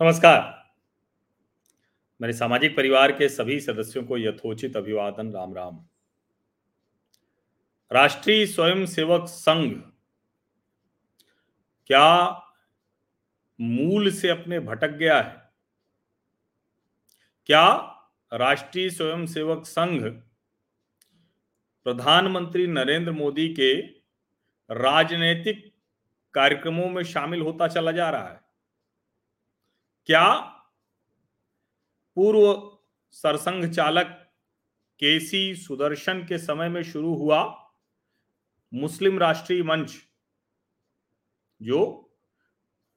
नमस्कार। मेरे सामाजिक परिवार के सभी सदस्यों को यथोचित अभिवादन राम राम राष्ट्रीय स्वयंसेवक संघ क्या मूल से अपने भटक गया है? क्या राष्ट्रीय स्वयंसेवक संघ प्रधानमंत्री नरेंद्र मोदी के राजनीतिक कार्यक्रमों में शामिल होता चला जा रहा है? क्या पूर्व सरसंघ चालक केसी सुदर्शन के समय में शुरू हुआ मुस्लिम राष्ट्रीय मंच, जो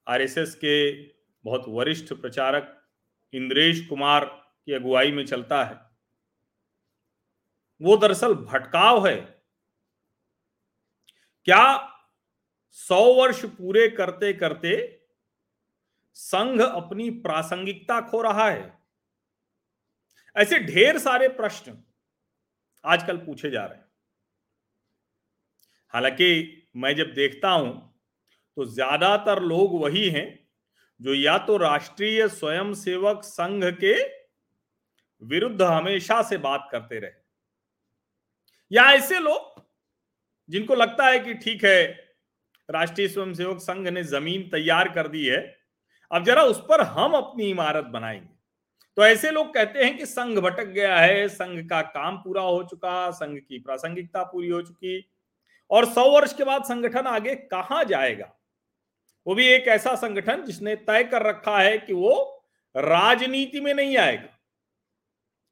आरएसएस के बहुत वरिष्ठ प्रचारक इंद्रेश कुमार की अगुवाई में चलता है। वो दरअसल भटकाव है। क्या सौ वर्ष पूरे करते करते संघ अपनी प्रासंगिकता खो रहा है। ऐसे ढेर सारे प्रश्न आजकल पूछे जा रहे हैं। हालाँकि मैं जब देखता हूँ तो ज़्यादातर लोग वही हैं जो या तो राष्ट्रीय स्वयंसेवक संघ के विरुद्ध हमेशा से बात करते रहे। या ऐसे लोग जिनको लगता है कि ठीक है, राष्ट्रीय स्वयंसेवक संघ ने ज़मीन तैयार कर दी है अब जरा उस पर हम अपनी इमारत बनाएँगे। तो ऐसे लोग कहते हैं कि संघ भटक गया है, संघ का काम पूरा हो चुका, संघ की प्रासंगिकता पूरी हो चुकी और सौ वर्ष के बाद संगठन आगे कहाँ जाएगा? वो भी एक ऐसा संगठन जिसने तय कर रखा है कि वो राजनीति में नहीं आएगा।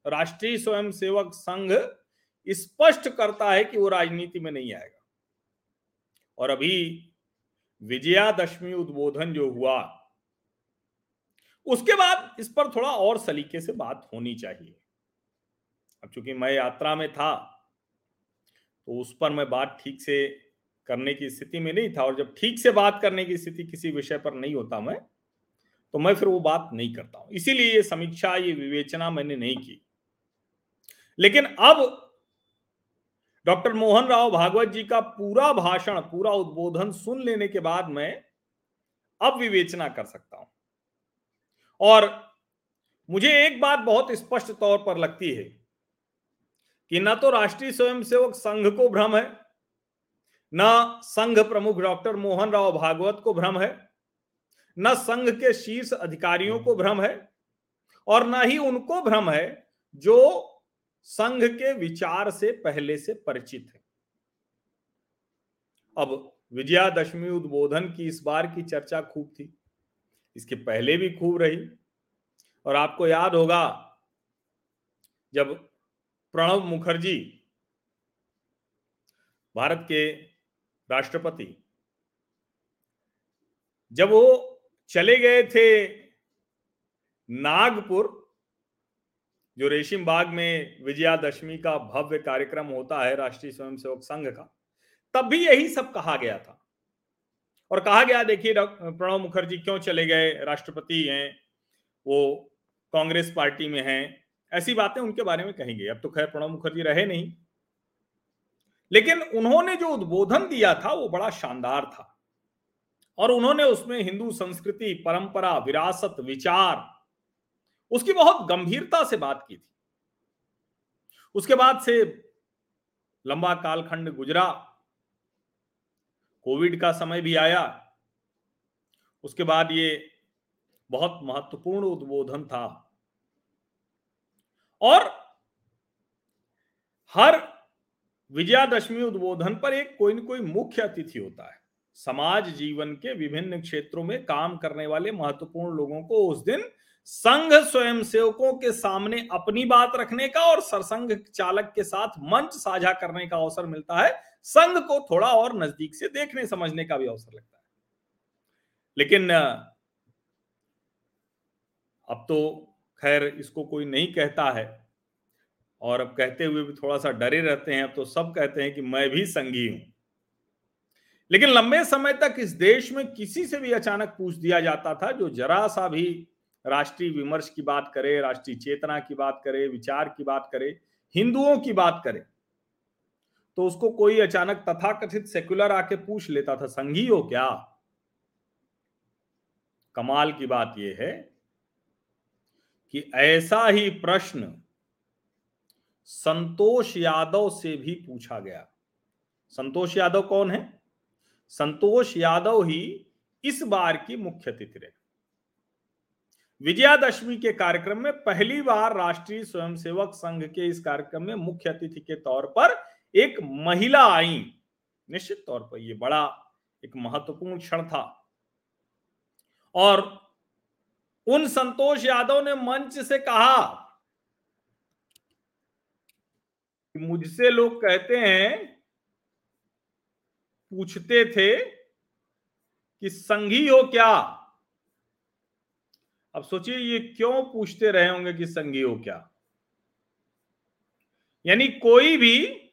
राष्ट्रीय स्वयंसेवक संघ स्पष्ट करता है कि वो राजनीति में नहीं आएगा। और अभी विजयादशमी उद्बोधन जो हुआ उसके बाद इस पर थोड़ा और सलीके से बात होनी चाहिए। अब चूँकि मैं यात्रा में था तो उस पर मैं बात ठीक से करने की स्थिति में नहीं था और जब ठीक से बात करने की स्थिति किसी विषय पर नहीं होता मैं तो मैं फिर वो बात नहीं करता हूँ। इसीलिए ये समीक्षा, ये विवेचना मैंने नहीं की। लेकिन अब डॉक्टर मोहन राव भागवत जी का पूरा भाषण, पूरा उद्बोधन सुन लेने के बाद मैं अब विवेचना कर सकता हूँ। और मुझे एक बात बहुत स्पष्ट तौर पर लगती है कि न तो राष्ट्रीय स्वयंसेवक संघ को भ्रम है, न संघ प्रमुख डॉक्टर मोहन राव भागवत को भ्रम है, न संघ के शीर्ष अधिकारियों को भ्रम है और न ही उनको भ्रम है जो संघ के विचार से पहले से परिचित है। अब विजयादशमी उद्बोधन की इस बार की चर्चा खूब थी। इसके पहले भी खूब रही। और आपको याद होगा, जब प्रणब मुखर्जी भारत के राष्ट्रपति, जब वो चले गए थे नागपुर, जो रेशिम बाग में विजयादशमी का भव्य कार्यक्रम होता है राष्ट्रीय स्वयंसेवक संघ का, तब भी यही सब कहा गया था। और कहा गया, देखिए प्रणब मुखर्जी क्यों चले गए? राष्ट्रपति हैं, वो कांग्रेस पार्टी में हैं। ऐसी बातें उनके बारे में कहेंगे। अब तो खैर प्रणब मुखर्जी रहे नहीं। लेकिन उन्होंने जो उद्बोधन दिया था, वो बड़ा शानदार था। और उन्होंने उसमें हिंदू संस्कृति, परंपरा, विरासत, विचार, उसकी बहुत गंभीरता से बात की थी। उसके बाद से लंबा कालखंड गुजरा। कोविड का समय भी आया, उसके बाद ये बहुत महत्वपूर्ण उद्बोधन था। और हर विजयादशमी उद्बोधन पर एक कोई न कोई मुख्य अतिथि होता है। समाज जीवन के विभिन्न क्षेत्रों में काम करने वाले महत्वपूर्ण लोगों को उस दिन संघ स्वयंसेवकों के सामने अपनी बात रखने का और सरसंघ चालक के साथ मंच साझा करने का अवसर मिलता है। संघ को थोड़ा और नज़दीक से देखने, समझने का भी अवसर लगता है। लेकिन अब तो खैर इसको कोई नहीं कहता है और अब कहते हुए भी थोड़ा सा डरे रहते हैं, अब तो सब कहते हैं कि मैं भी संघी हूँ। लेकिन लंबे समय तक इस देश में किसी से भी अचानक पूछ दिया जाता था, जो जरा सा भी राष्ट्रीय विमर्श की बात करे, राष्ट्रीय चेतना की बात करे, विचार की बात करे, हिंदुओं की बात करे तो उसको कोई अचानक तथाकथित सेक्युलर आके पूछ लेता था संघी हो क्या? कमाल की बात यह है कि ऐसा ही प्रश्न संतोष यादव से भी पूछा गया। संतोष यादव कौन है? संतोष यादव ही इस बार की मुख्य अतिथि रहे। विजयादशमी के कार्यक्रम में पहली बार राष्ट्रीय स्वयंसेवक संघ के इस कार्यक्रम में मुख्य अतिथि के तौर पर एक महिला आई। निश्चित तौर पर यह बड़ा एक महत्वपूर्ण क्षण था। और उन संतोष यादव ने मंच से कहा कि मुझसे लोग कहते हैं, पूछते थे कि संघी हो क्या? अब सोचिए ये क्यों पूछते रहे होंगे कि संघी हो क्या? यानी कोई भी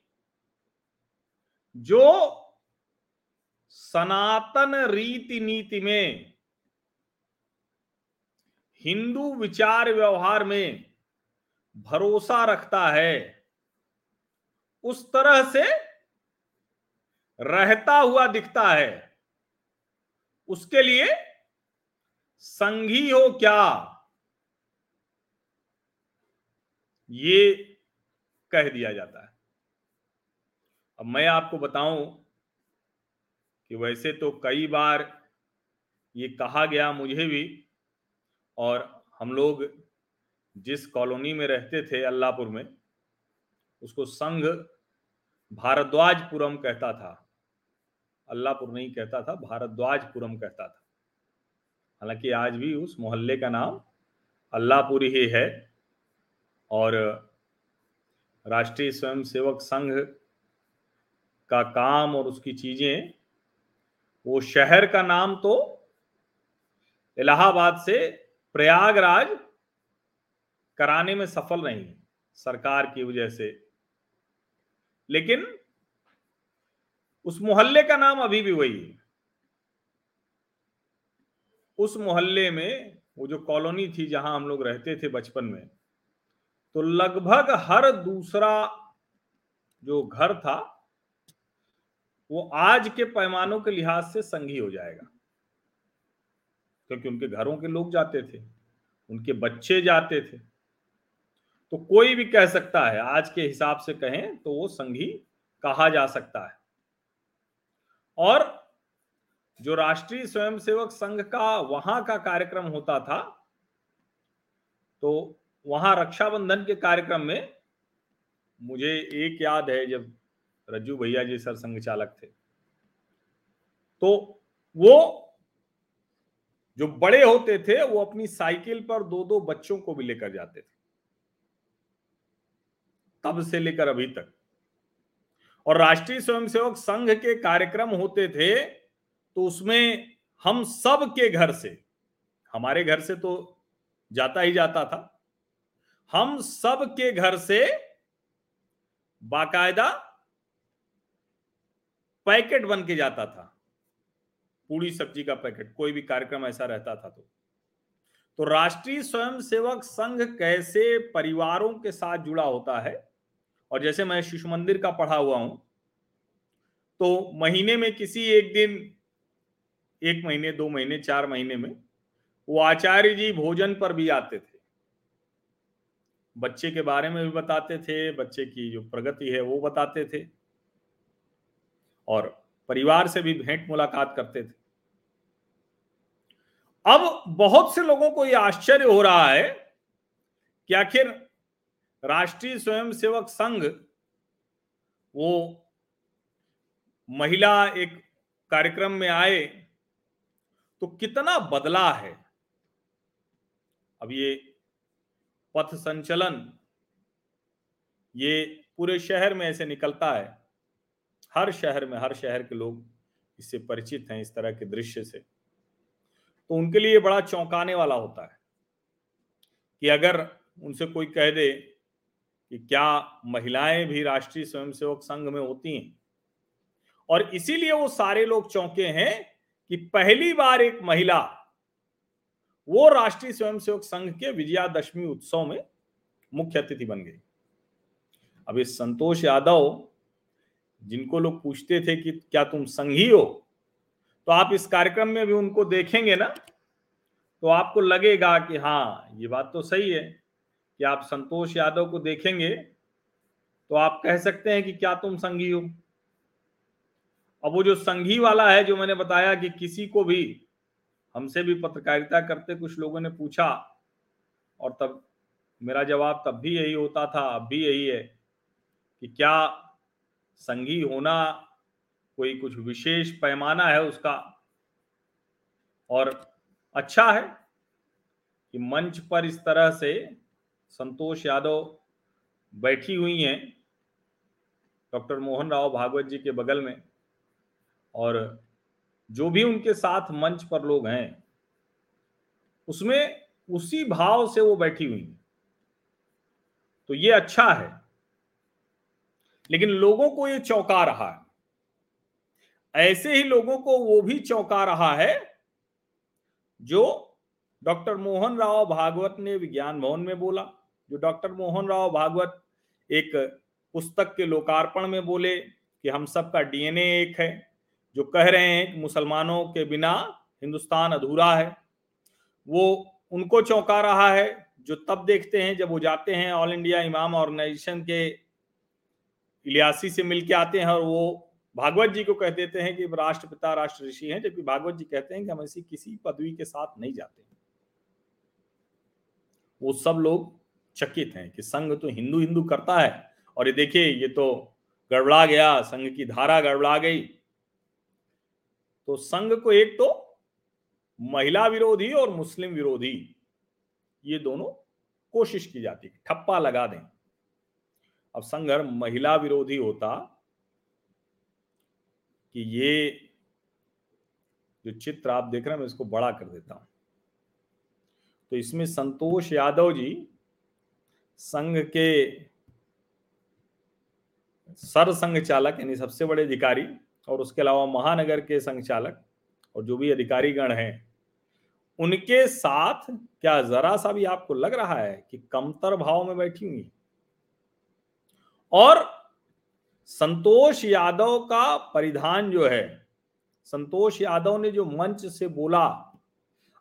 जो सनातन रीति नीति में, हिंदू विचार व्यवहार में भरोसा रखता है, उस तरह से रहता हुआ दिखता है। उसके लिए संघी हो क्या? ये कह दिया जाता है। अब मैं आपको बताऊँ कि वैसे तो कई बार ये कहा गया मुझे भी और हम लोग जिस कॉलोनी में रहते थे अल्लाहपुर में, उसको संघ भारद्वाजपुरम कहता था। अल्लाहपुर नहीं कहता था, भारद्वाजपुरम कहता था। हालाँकि आज भी उस मोहल्ले का नाम अल्लाहपुर ही है और राष्ट्रीय स्वयंसेवक संघ का काम और उसकी चीज़ें, वो शहर का नाम तो इलाहाबाद से प्रयागराज कराने में सफल नहीं, सरकार की वजह से। लेकिन उस मोहल्ले का नाम अभी भी वही है। उस मोहल्ले में वो जो कॉलोनी थी जहाँ हम लोग रहते थे बचपन में तो लगभग हर दूसरा जो घर था वो आज के पैमानों के लिहाज से संघी हो जाएगा। क्योंकि उनके घरों के लोग जाते थे, उनके बच्चे जाते थे। तो कोई भी कह सकता है, आज के हिसाब से कहें तो वो संघी कहा जा सकता है। और जो राष्ट्रीय स्वयंसेवक संघ का वहाँ का कार्यक्रम होता था तो वहाँ रक्षाबंधन के कार्यक्रम में मुझे एक याद है, जब रज्जू भैया जी सर संघ चालक थे। तो वो जो बड़े होते थे, वो अपनी साइकिल पर दो दो बच्चों को भी लेकर जाते थे। तब से लेकर अभी तक। और राष्ट्रीय स्वयंसेवक संघ के कार्यक्रम होते थे तो उसमें हम सब के घर से, हमारे घर से तो जाता ही जाता था, हम सब के घर से बाकायदा पैकेट बन के जाता था। पूरी सब्ज़ी का पैकेट, कोई भी कार्यक्रम ऐसा रहता था तो। तो राष्ट्रीय स्वयंसेवक संघ कैसे परिवारों के साथ जुड़ा होता है? और जैसे मैं शिशु मंदिर का पढ़ा हुआ हूँ तो महीने में किसी एक दिन, एक महीने, दो महीने, चार महीने में वो आचार्य जी भोजन पर भी आते थे। बच्चे के बारे में भी बताते थे, बच्चे की जो प्रगति है वो बताते थे। और परिवार से भी भेंट मुलाकात करते थे। अब बहुत से लोगों को यह आश्चर्य हो रहा है कि आखिर राष्ट्रीय स्वयंसेवक संघ, वो महिला एक कार्यक्रम में आए तो कितना बदला है। अब ये पथ संचलन, ये पूरे शहर में ऐसे निकलता है। हर शहर में, हर शहर के लोग इससे परिचित हैं, इस तरह के दृश्य से। तो उनके लिए बड़ा चौंकाने वाला होता है कि अगर उनसे कोई कह दे कि क्या महिलाएँ भी राष्ट्रीय स्वयंसेवक संघ में होती हैं? और इसीलिए वो सारे लोग चौंके हैं कि पहली बार एक महिला वो राष्ट्रीय स्वयंसेवक संघ के विजयादशमी उत्सव में मुख्य अतिथि बन गई। अब इस संतोष यादव जिनको लोग पूछते थे कि क्या तुम संघी हो? तो आप इस कार्यक्रम में भी उनको देखेंगे ना तो आपको लगेगा कि हाँ ये बात तो सही है कि आप संतोष यादव को देखेंगे तो आप कह सकते हैं कि क्या तुम संघी हो? अब वो जो संघी वाला है, जो मैंने बताया कि किसी को भी हमसे भी पत्रकारिता करते कुछ लोगों ने पूछा और तब मेरा जवाब तब भी यही होता था, अब भी यही है कि क्या संघी होना कोई कुछ विशेष पैमाना है उसका। और अच्छा है कि मंच पर इस तरह से संतोष यादव बैठी हुई हैं डॉक्टर मोहन राव भागवत जी के बगल में। और जो भी उनके साथ मंच पर लोग हैं, उसमें उसी भाव से वो बैठी हुई तो ये अच्छा है। लेकिन लोगों को ये चौंका रहा है। ऐसे ही लोगों को वो भी चौंका रहा है जो डॉक्टर मोहन राव भागवत ने विज्ञान भवन में बोला, जो डॉक्टर मोहन राव भागवत एक पुस्तक के लोकार्पण में बोले कि हम सबका डीएनए एक है, जो कह रहे हैं कि मुसलमानों के बिना हिंदुस्तान अधूरा है। वो उनको चौंका रहा है, जो तब देखते हैं जब वो जाते हैं ऑल इंडिया इमाम ऑर्गेनाइजेशन के इलियासी से मिलके आते हैं और वो भागवत जी को कह देते हैं कि राष्ट्रपिता राष्ट्र ऋषि हैं, जबकि भागवत जी कहते हैं कि हम ऐसी किसी पदवी के साथ नहीं जाते। वो सब लोग चकित हैं कि संघ तो हिंदू हिंदू करता है। और ये देखिए, ये तो गड़बड़ा गया, संघ की धारा गड़बड़ा गई। तो संघ को एक तो महिला विरोधी और मुस्लिम विरोधी, ये दोनों कोशिश की जाती है ठप्पा लगा दें। अब संघ महिला विरोधी होता कि ये जो चित्र आप देख रहे हैं, मैं इसको बड़ा कर देता हूँ। तो इसमें संतोष यादव जी संघ के सर संघ चालक, यानी सबसे बड़े अधिकारी, और उसके अलावा महानगर के संघ चालक, और जो भी अधिकारी गण हैं, उनके साथ क्या जरा सा भी आपको लग रहा है कि कमतर भाव में बैठी हुई? और संतोष यादव का परिधान जो है, संतोष यादव ने जो मंच से बोला,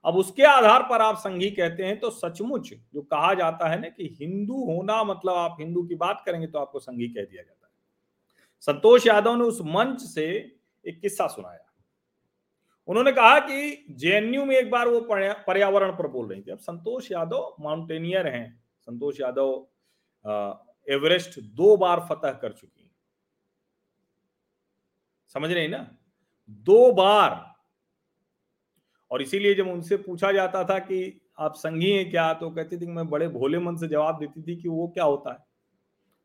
अब उसके आधार पर आप संघी कहते हैं तो सचमुच जो कहा जाता है ना कि हिंदू होना मतलब आप हिंदू की बात करेंगे तो आपको संघी कह दिया जाता है। संतोष यादव ने उस मंच से एक किस्सा सुनाया। उन्होंने कहा कि जेएनयू में एक बार वो पर्यावरण पर बोल रही थी। अब संतोष यादव माउंटेनियर हैं। संतोष यादव एवरेस्ट दो बार फतह कर चुकी हैं। समझ रहे ना? दो बार। और इसीलिए जब उनसे पूछा जाता था कि आप संगी हैं क्या तो कहती थी मैं बड़े भोले मन से जवाब देती थी कि वो क्या होता है।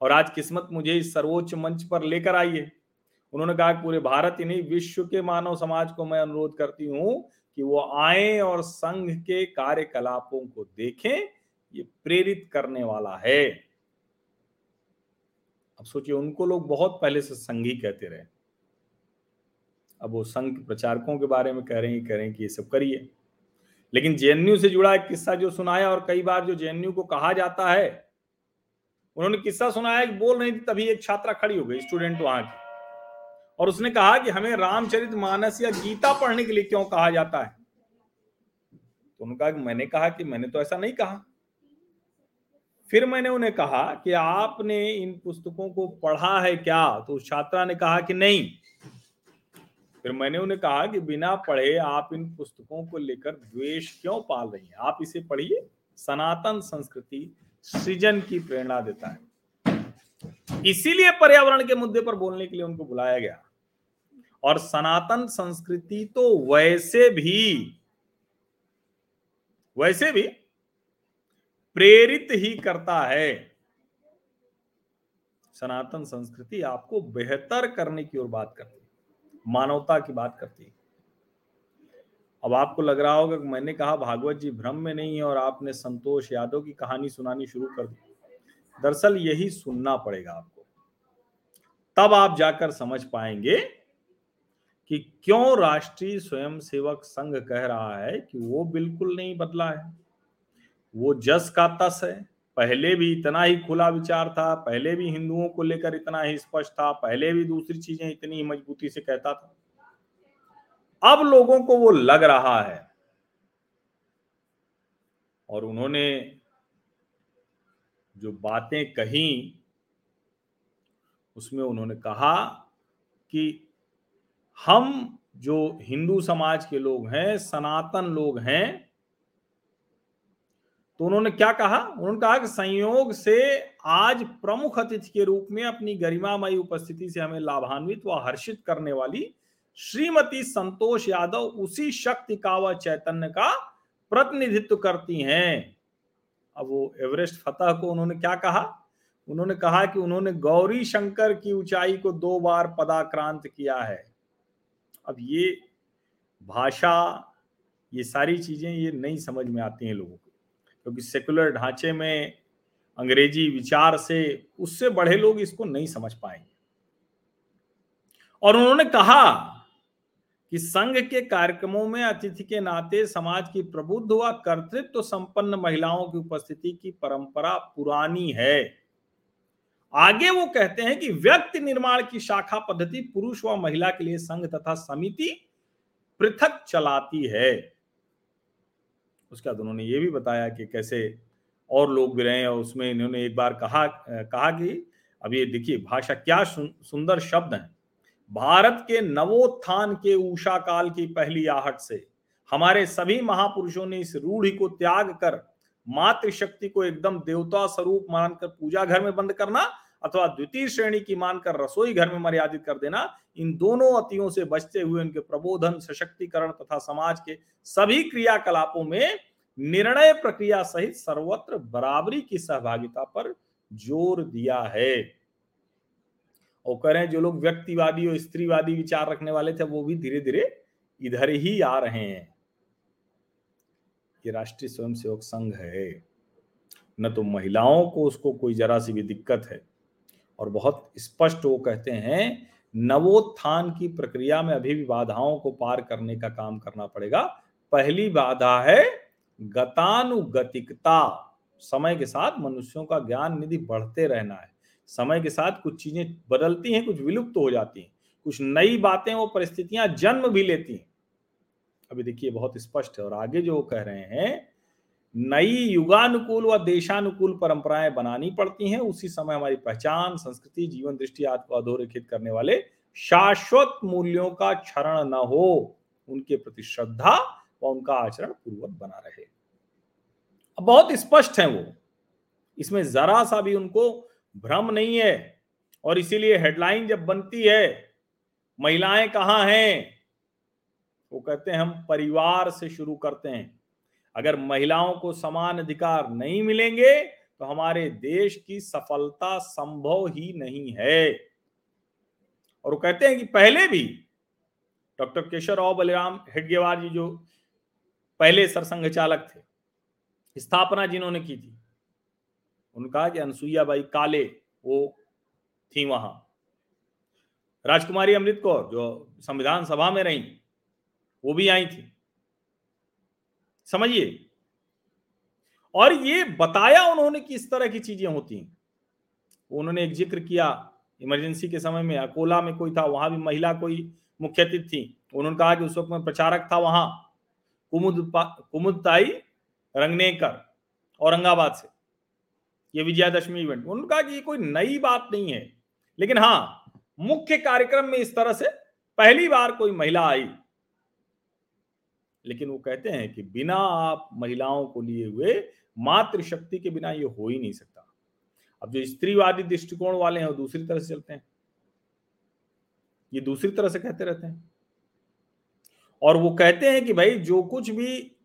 और आज किस्मत मुझे इस सर्वोच्च मंच पर लेकर आई है। उन्होंने कहा पूरे भारत ही नहीं विश्व के मानव समाज को मैं अनुरोध करती हूँ कि वो आए और संघ के कार्यकलापों को देखें। ये प्रेरित करने वाला है। अब सोचिए, उनको लोग बहुत पहले से संघी कहते रहे। अब वो संघ प्रचारकों के बारे में कह रहे हैं, कह रहे हैं कि ये सब करिए। लेकिन जेएनयू से जुड़ा एक किस्सा जो सुनाया और कई बार जो जेएनयू को कहा जाता है, उन्होंने किस्सा सुनाया कि बोल रही थी, तभी एक छात्रा खड़ी हो गई, स्टूडेंट वहाँ की। और उसने कहा कि हमें रामचरित मानस या गीता पढ़ने के लिए क्यों कहा जाता है? तो उन्होंने कहा कि मैंने कहा कि मैंने तो ऐसा नहीं कहा। फिर मैंने उन्हें कहा कि आपने इन पुस्तकों को पढ़ा है क्या? तो छात्रा ने कहा कि नहीं। फिर मैंने उन्हें कहा कि बिना पढ़े आप इन पुस्तकों को लेकर द्वेष क्यों पाल रही हैं? आप इसे पढ़िए। सनातन संस्कृति सृजन की प्रेरणा देता है। इसीलिए पर्यावरण के मुद्दे पर बोलने के लिए उनको बुलाया गया। और सनातन संस्कृति तो वैसे भी वैसे भी प्रेरित ही करता है। सनातन संस्कृति आपको बेहतर करने की ओर बात करती है, मानवता की बात करती है। अब आपको लग रहा होगा कि मैंने कहा भागवत जी भ्रम में नहीं है और आपने संतोष यादव की कहानी सुनानी शुरू कर दी। दरअसल यही सुनना पड़ेगा आपको। तब आप जाकर समझ पाएँगे कि क्यों राष्ट्रीय स्वयंसेवक संघ कह रहा है कि वो बिल्कुल नहीं बदला है। वो जस का तस है। पहले भी इतना ही खुला विचार था, पहले भी हिंदुओं को लेकर इतना ही स्पष्ट था, पहले भी दूसरी चीज़ें इतनी ही मजबूती से कहता था। अब लोगों को वो लग रहा है। और उन्होंने जो बातें कही, उसमें उन्होंने कहा कि हम जो हिंदू समाज के लोग हैं, सनातन लोग हैं तो उन्होंने क्या कहा? उन्होंने कहा कि संयोग से आज प्रमुख अतिथि के रूप में अपनी गरिमामयी उपस्थिति से हमें लाभान्वित व हर्षित करने वाली श्रीमती संतोष यादव उसी शक्ति का व चैतन्य का प्रतिनिधित्व करती हैं। अब वो एवरेस्ट फतह को उन्होंने क्या कहा? उन्होंने कहा कि उन्होंने गौरी शंकर की ऊंचाई को दो बार पदाक्रांत किया है। अब ये भाषा, ये सारी चीज़ें ये नहीं समझ में आती हैं लोगों को। क्योंकि सेकुलर ढांचे में अंग्रेज़ी विचार से उससे बड़े लोग इसको नहीं समझ पाएँगे। और उन्होंने कहा कि संघ के कार्यक्रमों में अतिथि के नाते समाज की प्रबुद्ध व कर्तृत्व तो संपन्न महिलाओं की उपस्थिति की परंपरा पुरानी है। आगे वो कहते हैं कि व्यक्ति निर्माण की शाखा पद्धति पुरुष व महिला के लिए संघ तथा समिति पृथक चलाती है। उसके बाद उन्होंने ये भी बताया कि कैसे और लोग भी रहे और उसमें इन्होंने एक बार कहा कहा कि अब ये देखिए, भाषा क्या सुंदर शब्द है। भारत के नवोत्थान के ऊषा काल की पहली आहट से हमारे सभी महापुरुषों ने इस रूढ़ी को त्याग कर मातृशक्ति को एकदम देवता स्वरूप मानकर पूजा घर में बंद करना अथवा द्वितीय श्रेणी की मानकर रसोई घर में मर्यादित कर देना, इन दोनों अतियों से बचते हुए उनके प्रबोधन, सशक्तिकरण तथा समाज के सभी क्रियाकलापों में निर्णय प्रक्रिया सहित सर्वत्र बराबरी की सहभागिता पर ज़ोर दिया है। और करें जो लोग व्यक्तिवादी और स्त्रीवादी विचार रखने वाले थे, वो भी धीरे धीरे इधर ही आ रहे हैं। ये राष्ट्रीय स्वयंसेवक संघ है। न तो महिलाओं को उसको कोई जरा सी भी दिक्कत है। और बहुत स्पष्ट वो कहते हैं, नवोत्थान की प्रक्रिया में अभी भी बाधाओं को पार करने का काम करना पड़ेगा। पहली बाधा है गतानुगतिकता। समय के साथ मनुष्यों का ज्ञान निधि बढ़ते रहना है। समय के साथ कुछ चीज़ें बदलती हैं, कुछ विलुप्त हो जाती हैं। कुछ नई बातें वो परिस्थितियाँ जन्म भी लेती हैं। अभी देखिए, बहुत स्पष्ट है और आगे जो कह रहे हैं नई युगानुकूल व देशानुकूल परंपराएँ बनानी पड़ती हैं। उसी समय हमारी पहचान, संस्कृति, जीवन दृष्टि को अधोरेखित करने वाले शाश्वत मूल्यों का क्षरण न हो, उनके प्रति श्रद्धा व उनका आचरण पूर्वक बना रहे। अब बहुत स्पष्ट है वो। इसमें जरा सा भी उनको भ्रम नहीं है और इसीलिए हेडलाइन जब बनती है, महिलाएँ कहाँ हैं? वो कहते हैं, हम परिवार से शुरू करते हैं। अगर महिलाओं को समान अधिकार नहीं मिलेंगे तो हमारे देश की सफलता संभव ही नहीं है। और वो कहते हैं कि पहले भी डॉक्टर केशव राव बलिराम हेडगेवार जी जो पहले सरसंघ चालक थे, स्थापना जिन्होंने की थी उनका कि अनसुईया बाई काले वो थी वहाँ। राजकुमारी अमृत कौर जो संविधान सभा में रही, वो भी आई थी। समझिए। और ये बताया उन्होंने कि इस तरह की चीज़ें होती हैं। उन्होंने एक ज़िक्र किया, इमरजेंसी के समय में अकोला में कोई था, वहाँ भी महिला कोई मुख्य अतिथि थी। उन्होंने कहा कि उस वक्त में प्रचारक था वहाँ, कुमुद कुमुदताई रंगनेकर, औरंगाबाद से। ये विजयादशमी इवेंट उन्होंने कहा कि ये कोई नई बात नहीं है। लेकिन हाँ मुख्य कार्यक्रम में इस तरह से पहली बार कोई महिला आई। लेकिन वो कहते हैं कि बिना आप महिलाओं को लिए हुए मातृशक्ति के बिना ये हो ही नहीं सकता। अब जो स्त्रीवादी दृष्टिकोण वाले हैं वो दूसरी तरह से चलते हैं। ये दूसरी तरह से कहते रहते हैं। और वो कहते हैं कि भाई जो कुछ भी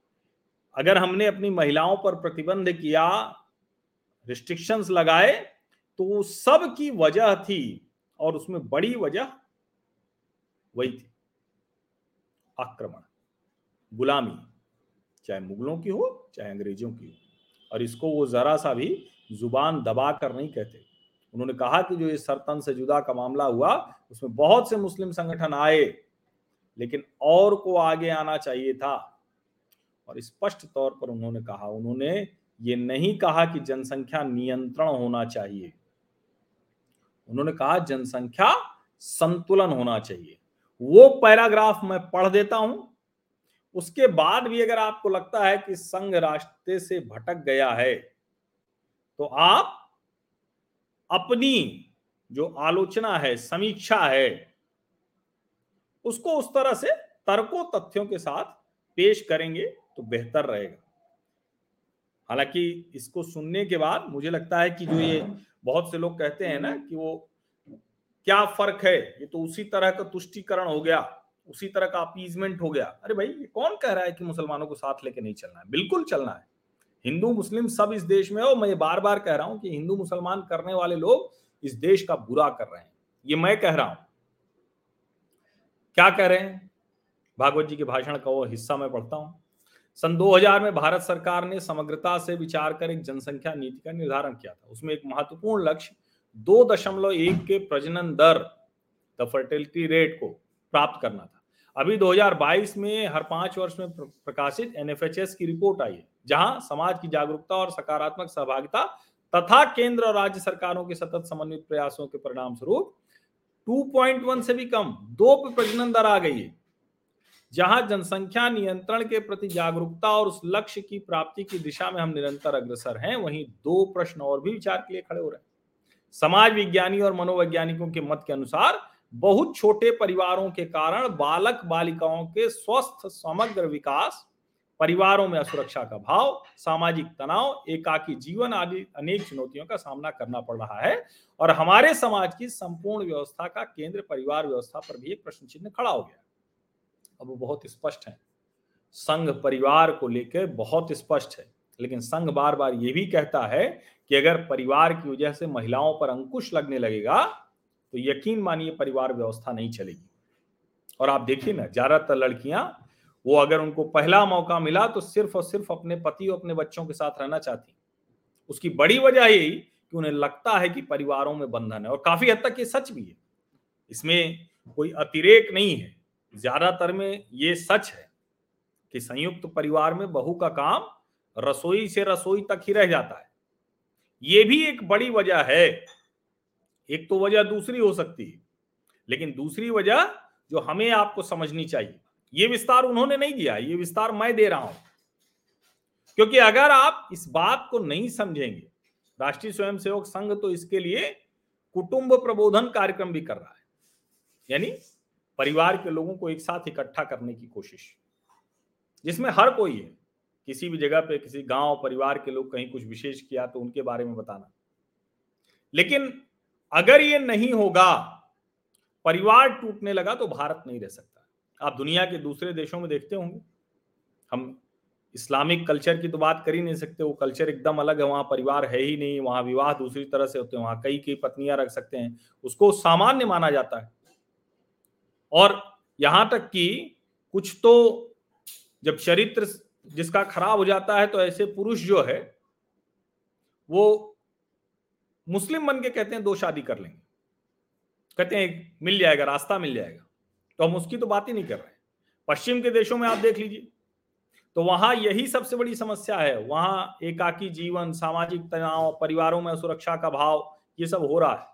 अगर हमने अपनी महिलाओं पर प्रतिबंध किया रिस्ट्रिक्शंस लगाए तो वो सब की वजह थी और उसमें बड़ी वजह वही थी। आक्रमण। गुलामी, चाहे मुगलों की हो, चाहे अंग्रेज़ों की हो। और इसको वो जरा सा भी ज़ुबान दबा कर नहीं कहते। उन्होंने कहा कि जो ये सरतन से जुदा का मामला हुआ, उसमें बहुत से मुस्लिम संगठन आए, लेकिन और को आगे आना चाहिए था। और स्पष्ट तौर पर उन्होंने कहा, उन्होंने ये नहीं कहा कि जनसंख्या नियंत्रण होना चाहिए। उन्होंने कहा, जनसंख्या संतुलन होना चाहिए। वो पैराग्राफ मैं पढ़ देता हूँ उसके बाद भी अगर आपको लगता है कि संघ रास्ते से भटक गया है तो आप अपनी जो आलोचना है, समीक्षा है, उसको उस तरह से तर्कों तथ्यों के साथ पेश करेंगे तो बेहतर रहेगा। हालाँकि इसको सुनने के बाद मुझे लगता है कि जो ये बहुत से लोग कहते हैं ना कि वो क्या फ़र्क है, ये तो उसी तरह का तुष्टिकरण हो गया। उसी तरह का अपीजमेंट हो गया। अरे भाई, ये कौन कह रहा है कि मुसलमानों को साथ लेके नहीं चलना है? बिल्कुल चलना है। हिंदू, मुस्लिम सब इस देश में हो। मैं बार बार कह रहा हूँ कि हिंदू, मुसलमान करने वाले लोग इस देश का बुरा कर रहे हैं। ये मैं कह रहा हूँ। क्या कह रहे हैं? भागवत जी के भाषण का वो हिस्सा मैं पढ़ता हूँ। सन 2000 में भारत सरकार ने समग्रता से विचार कर एक जनसंख्या नीति का निर्धारण किया था। उसमें एक महत्वपूर्ण लक्ष्य दो दशमलव एक के प्रजनन दर द फर्टिलिटी रेट को प्राप्त करना था। अभी 2022 में हर पाँच वर्ष में प्रकाशित एनएफएचएस की रिपोर्ट आई है, जहाँ समाज की जागरूकता और सकारात्मक सहभागिता तथा केंद्र और राज्य सरकारों के सतत समन्वित प्रयासों के परिणाम स्वरूप 2.1 से भी कम दो प्रजनन दर आ गई है, जहाँ जनसंख्या नियंत्रण के प्रति जागरूकता और उस लक्ष्य की प्राप्ति की दिशा में हम निरंतर अग्रसर हैं, वहीं दो प्रश्न और भी विचार के लिए खड़े हो रहे हैं। समाज विज्ञानी और मनोवैज्ञानिकों के मत के अनुसार बहुत छोटे परिवारों के कारण बालक बालिकाओं के स्वस्थ, समग्र विकास, परिवारों में असुरक्षा का भाव, सामाजिक तनाव, एकाकी जीवन आदि अनेक चुनौतियों का सामना करना पड़ रहा है। और हमारे समाज की संपूर्ण व्यवस्था का केंद्र परिवार व्यवस्था पर भी एक प्रश्न चिन्ह खड़ा हो गया। अब वो बहुत स्पष्ट है। संघ परिवार को लेकर बहुत स्पष्ट है। लेकिन संघ बार बार ये भी कहता है कि अगर परिवार की वजह से महिलाओं पर अंकुश लगने लगेगा तो यकीन मानिए परिवार व्यवस्था नहीं चलेगी। और आप देखिए ना, ज़्यादातर लड़कियाँ, वो अगर उनको पहला मौका मिला तो सिर्फ़ और सिर्फ़ अपने पति और अपने बच्चों के साथ रहना चाहती। उसकी बड़ी वजह यही कि उन्हें लगता है कि परिवारों में बंधन है। और काफ़ी हद तक ये सच भी है। इसमें कोई अतिरेक नहीं है। ज़्यादातर में ये सच है कि संयुक्त परिवार में बहू का काम रसोई से रसोई तक ही रह जाता है। ये भी एक बड़ी वजह है एक तो वजह दूसरी हो सकती है, लेकिन दूसरी वजह जो हमें आपको समझनी चाहिए, ये विस्तार उन्होंने नहीं दिया, ये विस्तार मैं दे रहा हूँ। क्योंकि अगर आप इस बात को नहीं समझेंगे, राष्ट्रीय स्वयंसेवक संघ तो इसके लिए कुटुंब प्रबोधन कार्यक्रम भी कर रहा है, यानी परिवार के लोगों को एक साथ इकट्ठा करने की कोशिश, जिसमें हर कोई है, किसी भी जगह पे, किसी गाँव, परिवार के लोग कहीं कुछ विशेष किया तो उनके बारे में बताना। लेकिन अगर ये नहीं होगा, परिवार टूटने लगा तो भारत नहीं रह सकता। आप दुनिया के दूसरे देशों में देखते होंगे। हम इस्लामिक कल्चर की तो बात कर ही नहीं सकते, वो कल्चर एकदम अलग है, वहाँ परिवार है ही नहीं, वहाँ विवाह दूसरी तरह से होते हैं, वहाँ कई कई पत्नियाँ रख सकते हैं, उसको सामान्य माना जाता है। और यहाँ तक कि कुछ तो जब चरित्र जिसका खराब हो जाता है तो ऐसे पुरुष जो है, वो मुस्लिम बन के कहते हैं, दो शादी कर लेंगे। कहते हैं मिल जाएगा, रास्ता मिल जाएगा। तो हम उसकी तो बात ही नहीं कर रहे पश्चिम के देशों में आप देख लीजिए। तो वहाँ यही सबसे बड़ी समस्या है। वहाँ एकाकी जीवन, सामाजिक तनाव, परिवारों में सुरक्षा का भाव, ये सब हो रहा है।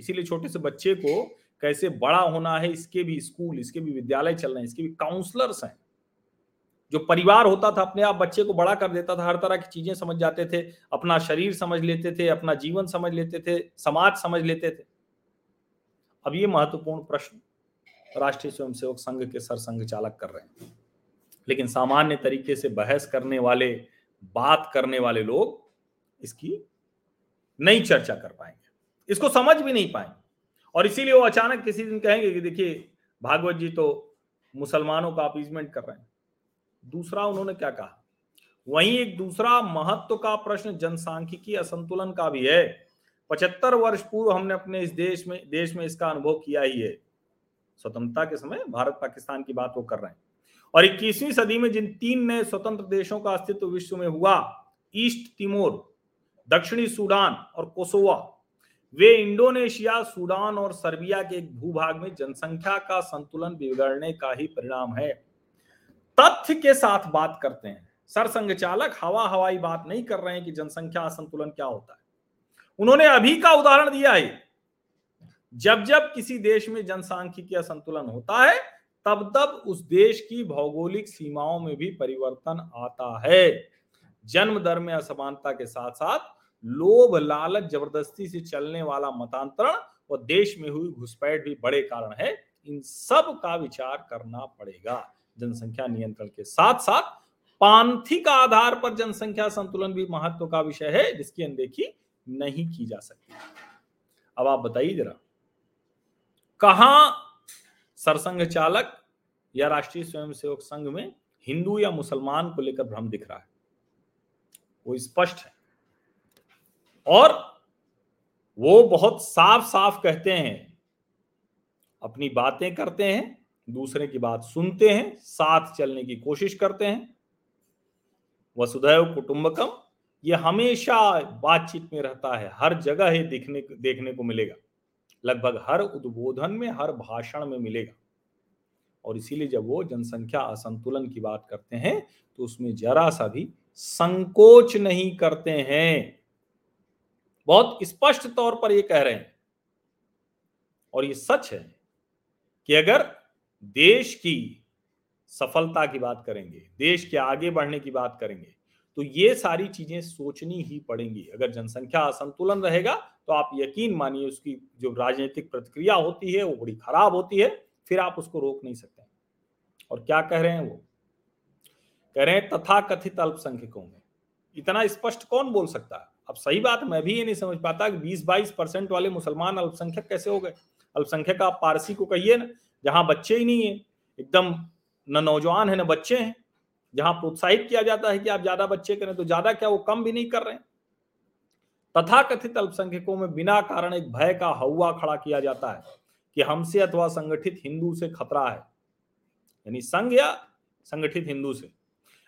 इसीलिए छोटे से बच्चे को कैसे बड़ा होना है, इसके भी स्कूल, इसके भी विद्यालय चल रहे हैं, इसके भी काउंसलर्स हैं। जो परिवार होता था, अपने आप बच्चे को बड़ा कर देता था, हर तरह की चीज़ें समझ जाते थे, अपना शरीर समझ लेते थे, अपना जीवन समझ लेते थे, समाज समझ लेते थे। अब ये महत्वपूर्ण प्रश्न राष्ट्रीय स्वयंसेवक संघ के सर संघ चालक कर रहे हैं। लेकिन सामान्य तरीके से बहस करने वाले, बात करने वाले लोग इसकी नहीं चर्चा कर पाएँगे। इसको समझ भी नहीं पाएँगे। और इसीलिए वो अचानक किसी दिन कहेंगे कि देखिए, भागवत जी तो मुसलमानों का अपीजमेंट कर रहे हैं। दूसरा उन्होंने क्या कहा? वहीं एक दूसरा महत्व का प्रश्न जनसांख्यिकी असंतुलन का भी है। पचहत्तर वर्ष पूर्व हमने अपने इस देश में देश में इसका अनुभव किया ही है। स्वतंत्रता के समय भारत पाकिस्तान की बात वो कर रहे हैं। और इक्कीसवीं सदी में जिन तीन नए स्वतंत्र देशों का अस्तित्व विश्व में हुआ, ईस्ट तिमोर, दक्षिणी सूडान और कोसोवा, वे इंडोनेशिया, सूडान और सर्बिया के एक भूभाग में जनसंख्या का संतुलन बिगड़ने का ही परिणाम है। तथ्य के साथ बात करते हैं। सरसंघ चालक हवा हवाई बात नहीं कर रहे हैं कि जनसंख्या असंतुलन क्या होता है। उन्होंने अभी का उदाहरण दिया है। जब जब किसी देश में जनसांख्यिकीय असंतुलन होता है, तब तब उस देश की भौगोलिक सीमाओं में भी परिवर्तन आता है। जन्म दर में असमानता के साथ साथ लोभ, लालच, ज़बरदस्ती से चलने वाला मतांतरण और देश में हुई घुसपैठ भी बड़े कारण है। इन सब का विचार करना पड़ेगा। जनसंख्या नियंत्रण के साथ साथ पांथिक आधार पर जनसंख्या संतुलन भी महत्व का विषय है, जिसकी अनदेखी नहीं की जा सकती। अब आप बताइए जरा, कहा सरसंघ चालक या राष्ट्रीय स्वयंसेवक संघ में हिंदू या मुसलमान को लेकर भ्रम दिख रहा है? वो स्पष्ट है। और वो बहुत साफ़ साफ़ कहते हैं, अपनी बातें करते हैं दूसरे की बात सुनते हैं, साथ चलने की कोशिश करते हैं। वसुधैव कुटुंबकम, ये हमेशा बातचीत में रहता है, हर जगह ही दिखने, देखने को मिलेगा। लगभग हर उद्बोधन में, हर भाषण में मिलेगा। और इसीलिए जब वो जनसंख्या असंतुलन की बात करते हैं तो उसमें जरा सा भी संकोच नहीं करते हैं। बहुत स्पष्ट तौर पर ये कह रहे हैं। और ये सच है कि अगर देश की सफलता की बात करेंगे, देश के आगे बढ़ने की बात करेंगे तो ये सारी चीज़ें सोचनी ही पड़ेंगी। अगर जनसंख्या असंतुलन रहेगा तो आप यकीन मानिए उसकी जो राजनीतिक प्रतिक्रिया होती है, वो बड़ी खराब होती है, फिर आप उसको रोक नहीं सकते। और क्या कह रहे हैं वो? कह रहे हैं तथा कथित अल्पसंख्यकों में। इतना स्पष्ट कौन बोल सकता है? अब सही बात, मैं भी ये नहीं समझ पाता कि 20-22 परसेंट वाले मुसलमान अल्पसंख्यक कैसे हो गए? अल्पसंख्यक आप पारसी को कहिए ना जहाँ बच्चे ही नहीं है, एकदम न नौजवान है, न बच्चे हैं, जहाँ प्रोत्साहित किया जाता है कि आप ज़्यादा बच्चे करें तो ज़्यादा क्या वो कम भी नहीं कर रहे तथा कथित अल्पसंख्यकों में बिना कारण एक भय का हवा खड़ा किया जाता है कि हमसे अथवा संगठित हिंदू से खतरा है, यानी संघ या संगठित हिंदू से।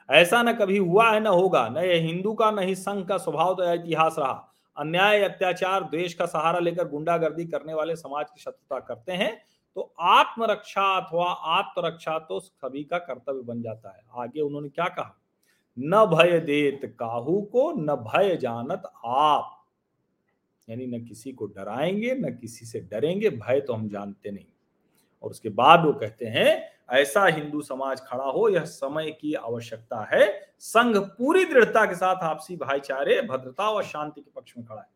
ऐसा न कभी हुआ है, न होगा, न यह हिंदू का, न ही संघ का स्वभाव तो इतिहास रहा। अन्याय, अत्याचार देश का सहारा लेकर गुंडागर्दी करने वाले समाज की शत्रुता करते हैं तो आत्मरक्षा अथवा आत्मरक्षा तो सभी का कर्तव्य बन जाता है। आगे उन्होंने क्या कहा? न भय देत काहू को, न भय जानत आप। यानी न किसी को डराएँगे, न किसी से डरेंगे, भय तो हम जानते नहीं। और उसके बाद वो कहते हैं, ऐसा हिंदू समाज खड़ा हो, यह समय की आवश्यकता है। संघ पूरी दृढ़ता के साथ आपसी भाईचारे, भद्रता और शांति के पक्ष में खड़ा है।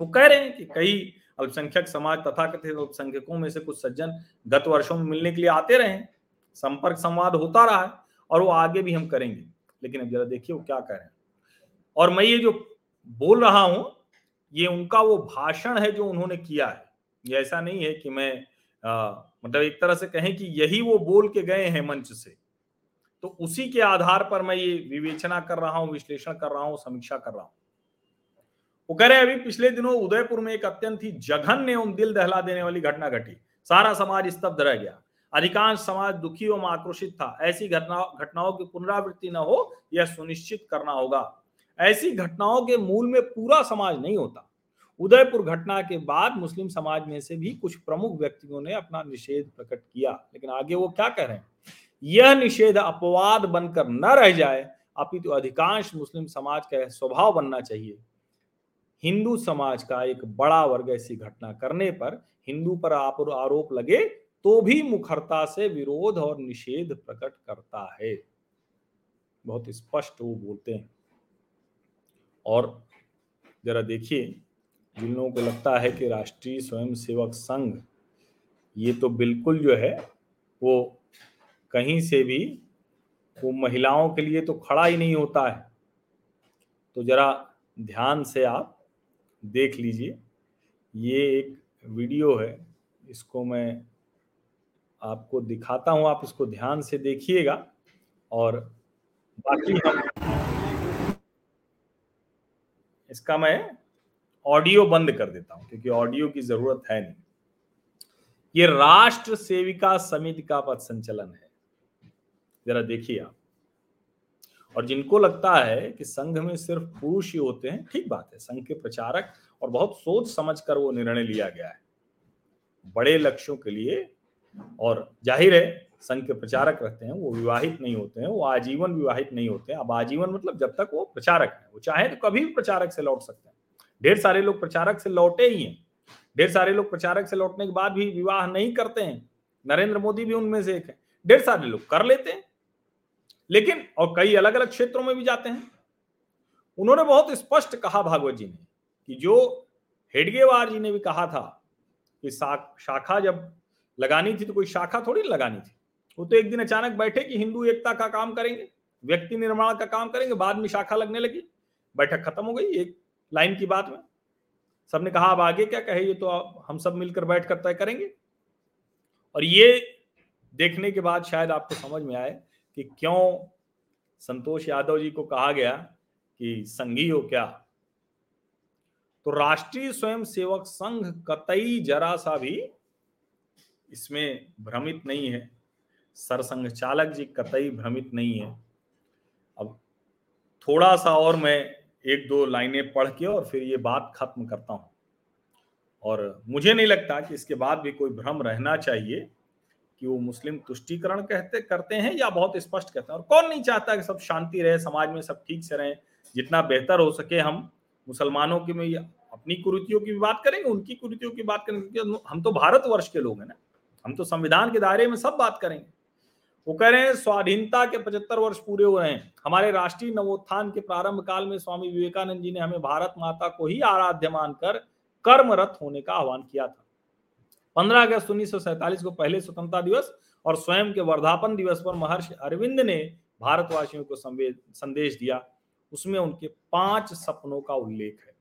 वो कह रहे हैं कि कई अल्पसंख्यक समाज तथा कथित अल्पसंख्यकों में से कुछ सज्जन गत वर्षों में मिलने के लिए आते रहे संपर्क संवाद होता रहा है और वो आगे भी हम करेंगे। लेकिन अब जरा देखिए वो क्या कह रहे हैं। और मैं ये जो बोल रहा हूँ ये उनका वो भाषण है जो उन्होंने किया है। ये ऐसा नहीं है कि मैं आ, मतलब एक तरह से कहें कि यही वो बोल के गए हैं मंच से। तो उसी के आधार पर मैं ये विवेचना कर रहा हूँ विश्लेषण कर रहा हूँ समीक्षा कर रहा हूँ। वो कह रहे अभी पिछले दिनों उदयपुर में एक अत्यंत ही जघन्य एवं दिल दहला देने वाली घटना घटी। सारा समाज स्तब्ध रह गया। अधिकांश समाज दुखी एवं आक्रोशित था। ऐसी घटना घटनाओं की पुनरावृत्ति न हो, यह सुनिश्चित करना होगा। ऐसी घटनाओं के मूल में पूरा समाज नहीं होता। उदयपुर घटना के बाद मुस्लिम समाज में से भी कुछ प्रमुख व्यक्तियों ने अपना निषेध प्रकट किया। लेकिन आगे वो क्या कह रहे हैं? यह निषेध अपवाद बनकर न रह जाए, अपितु तो अधिकांश मुस्लिम समाज का स्वभाव बनना चाहिए। हिंदू समाज का एक बड़ा वर्ग ऐसी घटना करने पर हिंदू पर आप आरोप लगे तो भी मुखरता से विरोध और निषेध प्रकट करता है। बहुत स्पष्ट वो बोलते हैं। और जरा देखिए, जिन लोगों को लगता है कि राष्ट्रीय स्वयंसेवक संघ, ये तो बिल्कुल जो है, वो कहीं से भी, वो महिलाओं के लिए तो खड़ा ही नहीं होता है। तो जरा ध्यान से आप देख लीजिए। ये एक वीडियो है, इसको मैं आपको दिखाता हूँ, आप इसको ध्यान से देखिएगा। और बाकी हम इसका मैं ऑडियो बंद कर देता हूँ, क्योंकि ऑडियो की ज़रूरत है नहीं। ये राष्ट्र सेविका समिति का पद संचलन है। जरा देखिए आप। और जिनको लगता है कि संघ में सिर्फ़ पुरुष ही होते हैं, ठीक बात है, संघ के प्रचारक और बहुत सोच समझ कर वो निर्णय लिया गया है। बड़े लक्ष्यों के लिए और ज़ाहिर है, संघ के प्रचारक रहते हैं, वो विवाहित नहीं होते हैं, वो आजीवन विवाहित नहीं होते हैं। अब आजीवन मतलब जब तक वो प्रचारक है, वो चाहे तो कभी भी प्रचारक से लौट सकते हैं। ढेर सारे लोग प्रचारक से लौटे ही हैं। ढेर सारे लोग प्रचारक से लौटने के बाद भी विवाह नहीं करते हैं। नरेंद्र मोदी भी उनमें से एक है। ढेर सारे लोग कर लेते हैं। लेकिन, और कई अलग अलग क्षेत्रों में भी जाते हैं। उन्होंने बहुत स्पष्ट कहा भागवत जी ने कि जो हेडगेवार जी ने भी कहा था कि शाखा जब लगानी थी तो कोई शाखा थोड़ी लगानी थी। वो तो एक दिन अचानक बैठे कि हिंदू एकता का काम करेंगे, व्यक्ति निर्माण का काम करेंगे, बाद में शाखा लगने लगी। बैठक खत्म हो गई एक लाइन की बात में। सबने कहा, अब आगे क्या कहे? ये तो आप, हम सब मिलकर बैठ कर तय करेंगे। और ये देखने के बाद शायद आपको समझ में आए कि क्यों संतोष यादव जी को कहा गया कि संघी हो क्या? तो राष्ट्रीय स्वयं सेवक संघ कतई जरा सा भी इसमें भ्रमित नहीं है। सरसंघ चालक जी कतई भ्रमित नहीं है। अब थोड़ा सा और मैं एक दो लाइनें पढ़ के और फिर ये बात खत्म करता हूँ। और मुझे नहीं लगता कि इसके बाद भी कोई भ्रम रहना चाहिए। कि वो मुस्लिम तुष्टिकरण कहते, करते हैं या बहुत स्पष्ट कहते हैं? और कौन नहीं चाहता कि सब शांति रहे, समाज में सब ठीक से रहे, जितना बेहतर हो सके हम मुसलमानों की में अपनी कुरीतियों की भी बात करेंगे, उनकी कुरीतियों की बात करेंगे, क्योंकि हम तो भारतवर्ष के लोग हैं ना, हम तो संविधान के दायरे में सब बात करेंगे। वो कह रहे हैं, स्वाधीनता के पचहत्तर वर्ष पूरे हो रहे हैं। हमारे राष्ट्रीय नवोत्थान के प्रारंभ काल में स्वामी विवेकानंद जी ने हमें भारत माता को ही आराध्य मानकर कर्मरत होने का आह्वान किया था। पंद्रह अगस्त उन्नीस को पहले स्वतंत्रता दिवस और स्वयं के वर्धापन दिवस पर महर्षि अरविंद ने भारतवासियों को संदेश दिया। उसमें उनके पाँच सपनों का उल्लेख है।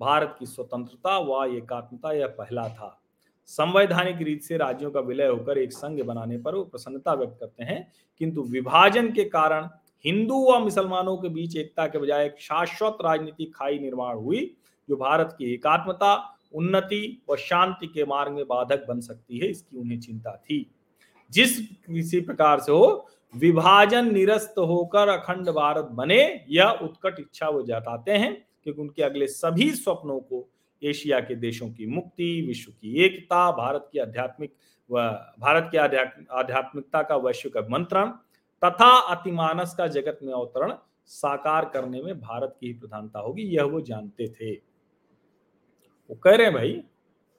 भारत की स्वतंत्रता व एकात्मता यह पहला था। संवैधानिक रीत से राज्यों का विलय होकर एक संघ बनाने पर वो प्रसन्नता व्यक्त करते हैं। किंतु विभाजन के कारण हिंदू व मुसलमानों के बीच एकता के बजाय एक शाश्वत राजनीतिक खाई निर्माण हुई, जो भारत की एकात्मता उन्नति व शांति के मार्ग में बाधक बन सकती है, इसकी उन्हें चिंता थी। जिस किसी प्रकार से हो, विभाजन निरस्त होकर अखंड भारत बने, यह उत्कट इच्छा वो जताते हैं, क्योंकि उनके अगले सभी स्वप्नों को एशिया के देशों की मुक्ति, विश्व की एकता, भारत की आध्यात्मिक व भारत की आध्यात्मिकता का वैश्विक मंत्रण, तथा अतिमानस का जगत में अवतरण साकार करने में भारत की ही प्रधानता होगी, यह वो जानते थे। वो कह रहे हैं, भाई,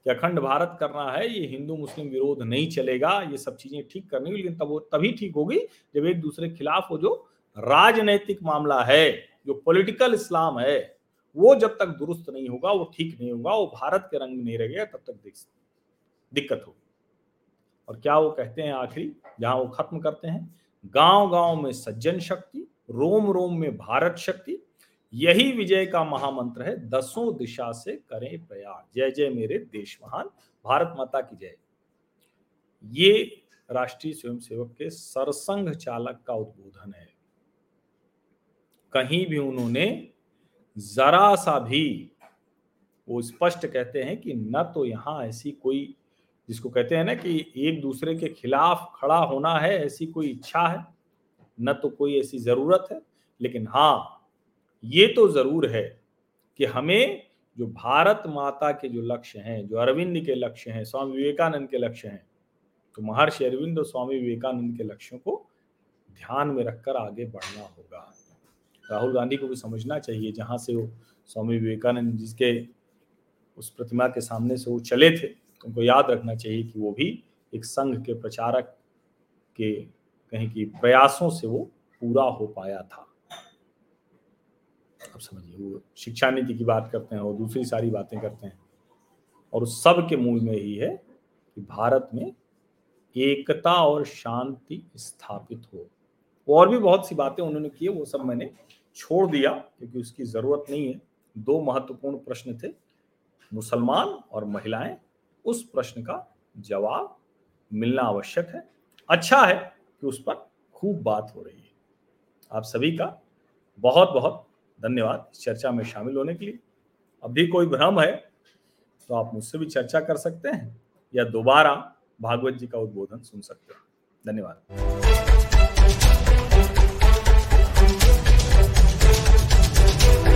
कि अखंड भारत करना है, ये हिंदू, मुस्लिम विरोध नहीं चलेगा, ये सब चीज़ें ठीक करनी लेकिन तब वो, तभी ठीक होगी जब एक दूसरे के खिलाफ वो जो राजनैतिक मामला है, जो पॉलिटिकल इस्लाम है, वो जब तक दुरुस्त नहीं होगा, वो ठीक नहीं होगा, वो भारत के रंग में नहीं रहेगा, तब तक दिक्कत होगी। और क्या वो कहते हैं आखिरी, जहाँ वो खत्म करते हैं? गाँव गाँव में सज्जन शक्ति रोम रोम में भारत शक्ति यही विजय का महामंत्र है, दसों दिशा से करें प्रयास जय जय मेरे देश महान, भारत माता की जय। ये राष्ट्रीय स्वयंसेवक के सरसंघ चालक का उद्बोधन है। कहीं भी उन्होंने जरा सा भी, वो स्पष्ट कहते हैं कि न तो यहाँ ऐसी कोई, जिसको कहते हैं ना कि एक दूसरे के खिलाफ खड़ा होना है, ऐसी कोई इच्छा है। न तो कोई ऐसी ज़रूरत है, लेकिन हाँ ये तो ज़रूर है कि हमें जो भारत माता के जो लक्ष्य हैं, जो अरविंद के लक्ष्य हैं, स्वामी विवेकानंद के लक्ष्य हैं तो महर्षि अरविंद और स्वामी विवेकानंद के लक्ष्यों को ध्यान में रखकर आगे बढ़ना होगा। राहुल गांधी को भी समझना चाहिए जहाँ से वो स्वामी विवेकानंद जिसके उस प्रतिमा के सामने से वो चले थे, उनको याद रखना चाहिए कि वो भी एक संघ के प्रचारक के कहीं की प्रयासों से वो पूरा हो पाया था। अब समझिए वो शिक्षा नीति की बात करते हैं और दूसरी सारी बातें करते हैं। और उस सब के मूल में ही है कि भारत में एकता और शांति स्थापित हो। और भी बहुत सी बातें उन्होंने की वो सब मैंने छोड़ दिया क्योंकि उसकी ज़रूरत नहीं है। दो महत्वपूर्ण प्रश्न थे, मुसलमान और महिलाएँ। उस प्रश्न का जवाब मिलना आवश्यक है। अच्छा है कि उस पर खूब बात हो रही है। आप सभी का बहुत बहुत धन्यवाद इस चर्चा में शामिल होने के लिए। अब भी कोई भ्रम है तो आप मुझसे भी चर्चा कर सकते हैं या दोबारा भागवत जी का उद्बोधन सुन सकते हैं। धन्यवाद।